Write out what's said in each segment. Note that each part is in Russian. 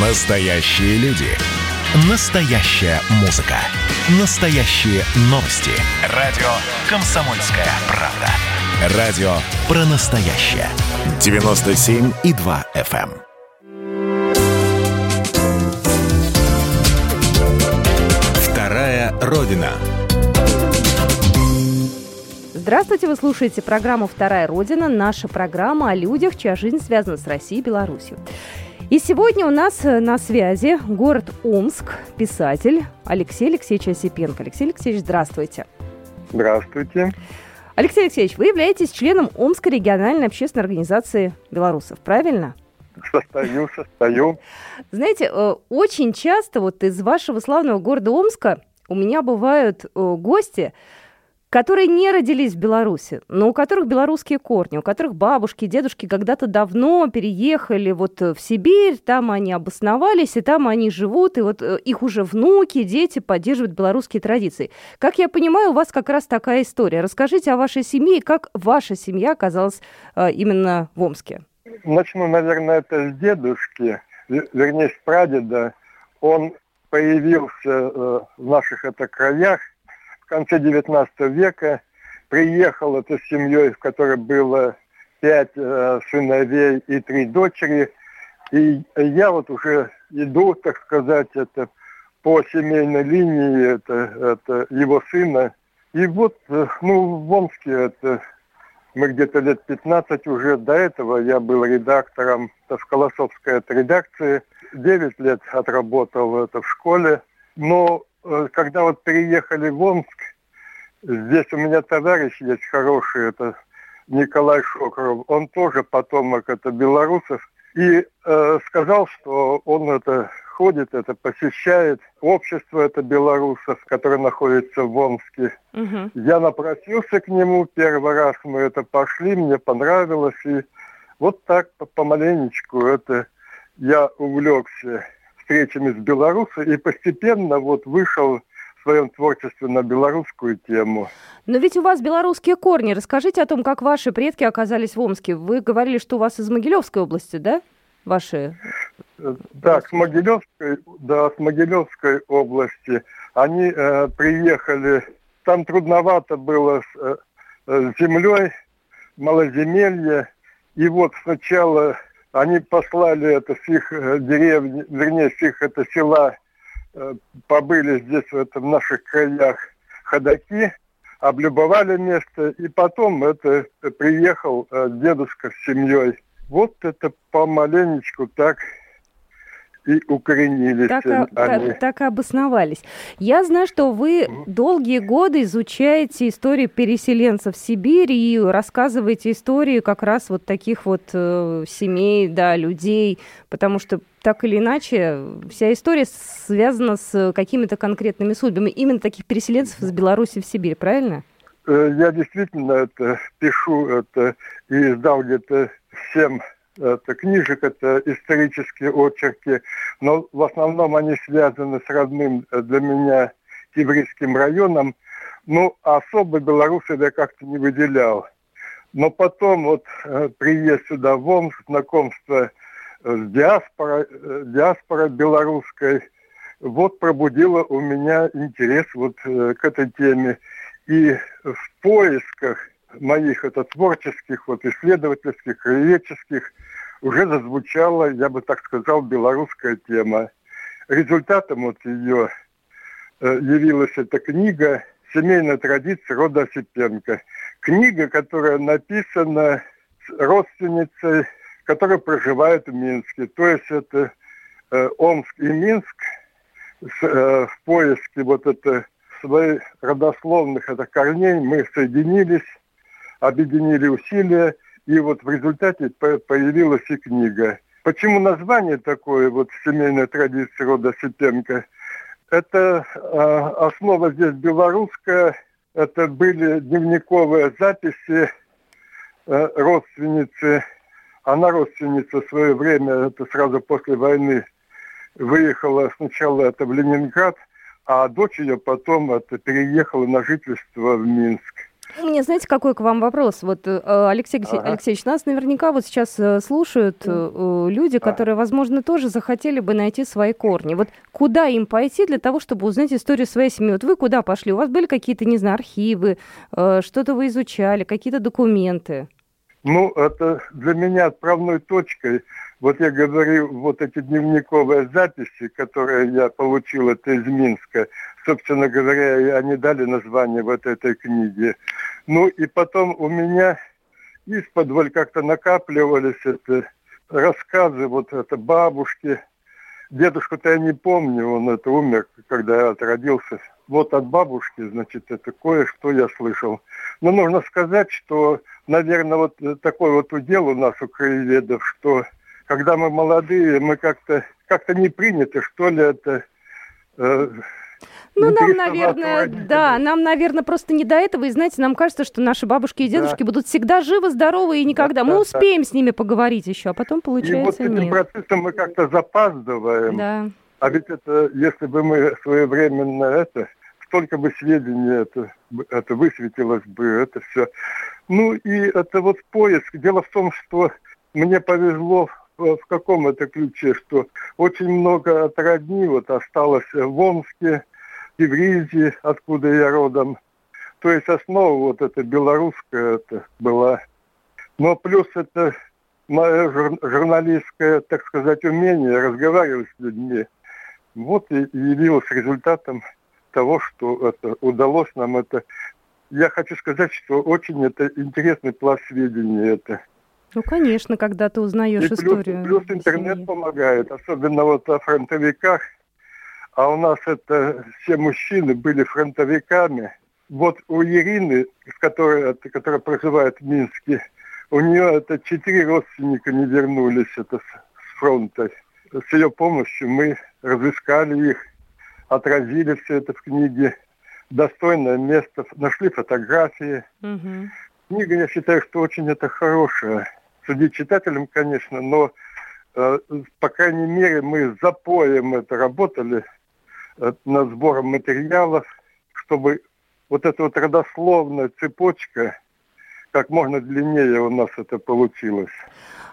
Настоящие люди. Настоящая музыка. Настоящие новости. Радио «Комсомольская правда». Радио про настоящее. 97,2 FM. эм. Вторая Родина. Здравствуйте, вы слушаете программу «Вторая Родина». Наша программа о людях, чья жизнь связана с Россией и Беларусью. И сегодня у нас э, на связи город Омск, писатель Алексей Алексеевич Осипенко. Алексей Алексеевич, здравствуйте. Здравствуйте. Алексей Алексеевич, вы являетесь членом Омской региональной общественной организации белорусов, правильно? Состою, состою. Знаете, э, очень часто вот из вашего славного города Омска у меня бывают э, гости, которые не родились в Беларуси, но у которых белорусские корни, у которых бабушки, дедушки когда-то давно переехали вот в Сибирь, там они обосновались, и там они живут, и вот э, их уже внуки, дети поддерживают белорусские традиции. Как я понимаю, у вас как раз такая история. Расскажите о вашей семье и как ваша семья оказалась э, именно в Омске. Начну, наверное, это с дедушки, вернее, с прадеда. Он появился э, в наших это краях – конце XIX века приехал это с семьей, в которой было пять э, сыновей и три дочери. И я вот уже иду, так сказать, это по семейной линии, это, это его сына. И вот, э, ну, в Омске это мы где-то лет 15 уже до этого я был редактором в Колосовской редакции. 9 лет отработал это в школе. Но когда вот переехали в Омск, здесь у меня товарищ есть хороший, это Николай Шокров, он тоже потомок это белорусов, и э, сказал, что он это ходит, это посещает общество это белорусов, которое находится в Омске. Угу. Я напросился к нему первый раз, мы это пошли, мне понравилось, и вот так помаленечку это я увлекся встречами с белорусами и постепенно вот вышел в своем творчестве на белорусскую тему. Но ведь у вас белорусские корни. Расскажите о том, как ваши предки оказались в Омске. Вы говорили, что у вас из Могилевской области, да? Ваши? Да, с Могилевской, да, с Могилевской области. Они э, приехали, там трудновато было с, э, с землей, малоземелье. И вот сначала они послали это с их э, деревни, вернее, с их это села, э, побыли здесь, в, этом, наших краях ходаки, облюбовали место, и потом это приехал э, дедушка с семьей. Вот это помаленечку так и укоренились так, они. Так, так обосновались. Я знаю, что вы долгие годы изучаете историю переселенцев в Сибирь и рассказываете истории как раз вот таких вот э, семей, да, людей, потому что так или иначе вся история связана с какими-то конкретными судьбами именно таких переселенцев из Беларуси в Сибирь, правильно? Э, я действительно это пишу это и издал где-то всем это книжек, это исторические очерки, но в основном они связаны с родным э, для меня еврейским районом. Ну, особо Беларусь я как-то не выделял. Но потом вот э, приезд сюда в Омск, знакомство э, с диаспорой, диаспорой белорусской, вот пробудило у меня интерес вот к этой теме. И в поисках моих это творческих, вот исследовательских, краеведческих, уже зазвучала, я бы так сказал, белорусская тема. Результатом вот ее э, явилась эта книга «Семейная традиция рода Осипенко». Книга, которая написана родственницей, которая проживает в Минске. То есть это э, Омск и Минск э, в поиске вот это своих родословных это корней мы соединились, объединили усилия, и вот в результате появилась и книга. Почему название такое, вот семейная традиция рода Сипенко? Это э, основа здесь белорусская, это были дневниковые записи э, родственницы. Она родственница в свое время, это сразу после войны, выехала сначала это в Ленинград, а дочь ее потом это переехала на жительство в Минск. У меня, знаете, какой к вам вопрос? Вот, э, Алексей ага. Алексеевич, нас наверняка вот сейчас э, слушают э, люди, которые, возможно, тоже захотели бы найти свои корни. Вот куда им пойти для того, чтобы узнать историю своей семьи? Вот вы куда пошли? У вас были какие-то, не знаю, архивы, что-то вы изучали, какие-то документы? Ну, это для меня отправной точкой. Вот я говорю, вот эти дневниковые записи, которые я получил, это из Минска, собственно говоря, они дали название вот этой книге. Ну и потом у меня из-под как-то накапливались это рассказы, вот это бабушки. Дедушку-то я не помню, он это умер, когда я отродился. Вот от бабушки, значит, это кое-что я слышал. Но нужно сказать, что, наверное, вот такой вот удел у нас у краеведов, что когда мы молодые, мы как-то как-то не принято, что ли, это э, ну, нам, наверное, да, нам, наверное, просто не до этого. И знаете, нам кажется, что наши бабушки и дедушки да. будут всегда живы, здоровы и никогда. Да, мы да, успеем да. с ними поговорить еще, а потом получается И вот этим процессом мы как-то запаздываем. Да. А ведь это, если бы мы своевременно это, столько бы сведений это, это высветилось бы, это все. Ну и это вот поиск. Дело в том, что мне повезло в каком это ключе, что очень много от родни вот осталось в Омске, Евризии, откуда я родом. То есть основа вот эта белорусская это была. Но плюс это мое журналистское, так сказать, умение разговаривать с людьми. Вот и явилось результатом того, что это удалось нам это. Я хочу сказать, что очень это интересный пласт сведений это. Ну, конечно, когда ты узнаешь и плюс, историю. Плюс интернет семьи. помогает, особенно вот о фронтовиках а у нас это все мужчины были фронтовиками. Вот у Ирины, с которой, которая проживает в Минске, у нее это четыре родственника не вернулись это с, фронта. С ее помощью мы разыскали их, отразили все это в книге. Достойное место, нашли фотографии. Угу. Книга, я считаю, что очень это хорошая. Судить читателям, конечно, но, э, по крайней мере, мы запоем это работали – над сбором материалов, чтобы вот эта вот родословная цепочка как можно длиннее у нас это получилось.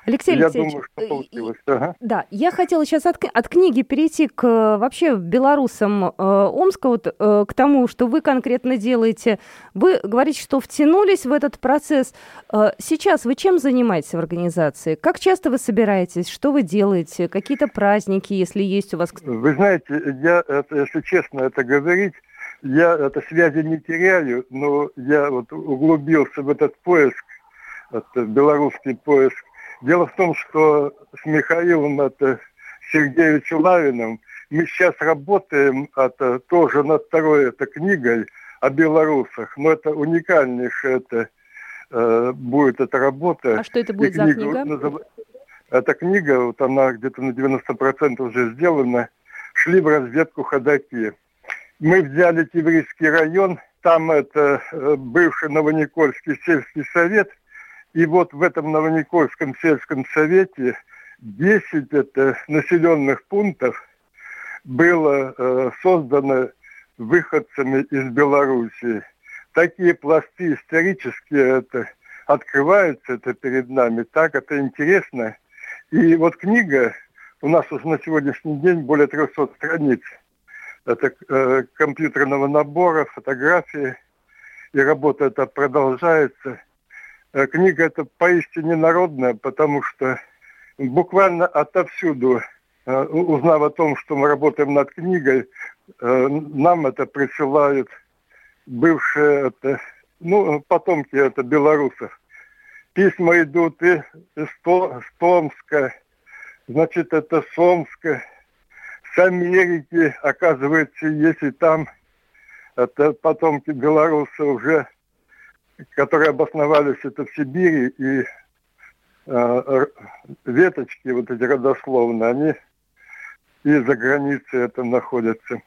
Алексей я Алексеевич, думаю, что получилось. Ага. Да, я хотела сейчас от, от книги перейти к вообще белорусам э, Омска, вот, э, к тому, что вы конкретно делаете. Вы говорите, что втянулись в этот процесс. Э, сейчас вы чем занимаетесь в организации? Как часто вы собираетесь? Что вы делаете? Какие-то праздники, если есть у вас? Вы знаете, я, это, если честно это говорить, я это связи не теряю, но я вот углубился в этот поиск, это белорусский поиск Дело в том, что с Михаилом это, Сергеевичем Лавиным мы сейчас работаем это, тоже над второй это, книгой о белорусах. Но это уникальнейшая это, э, будет эта работа. А что это будет И за книга? Назов... Эта книга, вот она где-то на 90% уже сделана, шли в разведку ходаки. Мы взяли Тиврийский район, там это э, бывший Новоникольский сельский совет – и вот в этом Новоникольском сельском совете 10 это, населенных пунктов было э, создано выходцами из Белоруссии. Такие пласты исторические это, открываются это перед нами, так это интересно. И вот книга, у нас уже на сегодняшний день более 300 страниц. Это э, компьютерного набора, фотографии, и работа эта продолжается – Э, книга эта поистине народная, потому что буквально отовсюду, э, узнав о том, что мы работаем над книгой, э, нам это присылают бывшие это, ну, потомки это белорусов. Письма идут и из Томска, значит, это с Омска, с Америки, оказывается, есть и там это потомки белорусов уже которые обосновались это в Сибири, и э, веточки, вот эти родословные, они и за границей это находятся.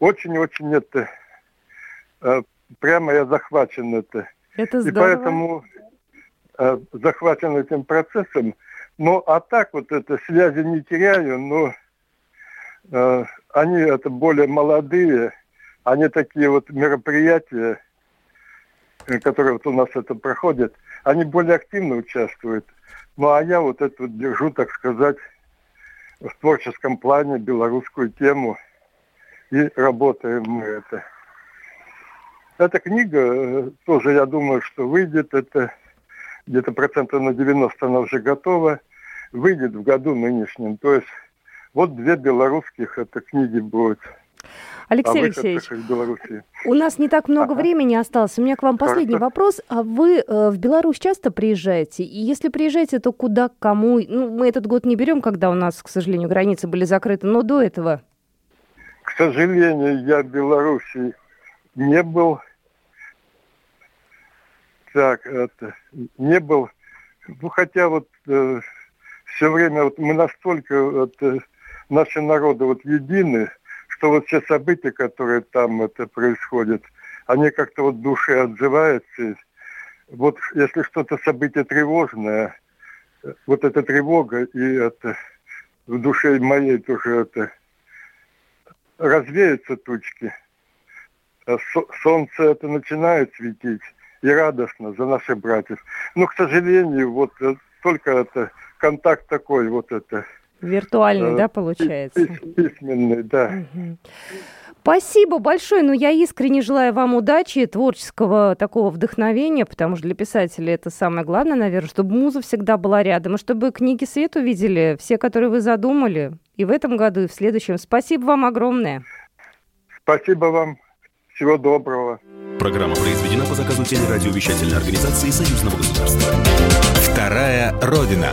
Очень-очень это, э, прямо я захвачен это. Это здорово. И поэтому э, захвачен этим процессом. Ну, а так вот это связи не теряю, но они это более молодые, они такие вот мероприятия, которые вот у нас это проходят, они более активно участвуют. Ну, а я вот эту держу, так сказать, в творческом плане белорусскую тему. И работаем мы это. Эта книга э, тоже, я думаю, что выйдет. Это где-то процентов на 90 она уже готова. Выйдет в году нынешнем. То есть вот две белорусских это книги будут. Алексей Алексеевич, у нас не так много ага. времени осталось. У меня к вам последний Хорошо. вопрос. А вы э, в Беларусь часто приезжаете? И если приезжаете, то куда, кому? Ну, мы этот год не берем, когда у нас, к сожалению, границы были закрыты, но до этого. К сожалению, я в Беларуси не был. Так, это, не был. Ну, хотя вот э, все время вот мы настолько, вот, э, наши народы вот едины, что вот все события, которые там это происходят, они как-то вот в душе отзываются. Вот если что-то событие тревожное, вот эта тревога и это в душе моей тоже это развеются тучки. А солнце это начинает светить, и радостно за наших братьев. Но, к сожалению, вот э, только это контакт такой, вот это – Виртуальный, да, получается? Письменный, да. Спасибо большое. Ну, я искренне желаю вам удачи, творческого такого вдохновения, потому что для писателя это самое главное, наверное, чтобы муза всегда была рядом, и чтобы книги свет увидели все, которые вы задумали, и в этом году, и в следующем. Спасибо вам огромное. Спасибо вам. Всего доброго. Программа произведена по заказу телерадиовещательной организации Союзного государства. Вторая Родина.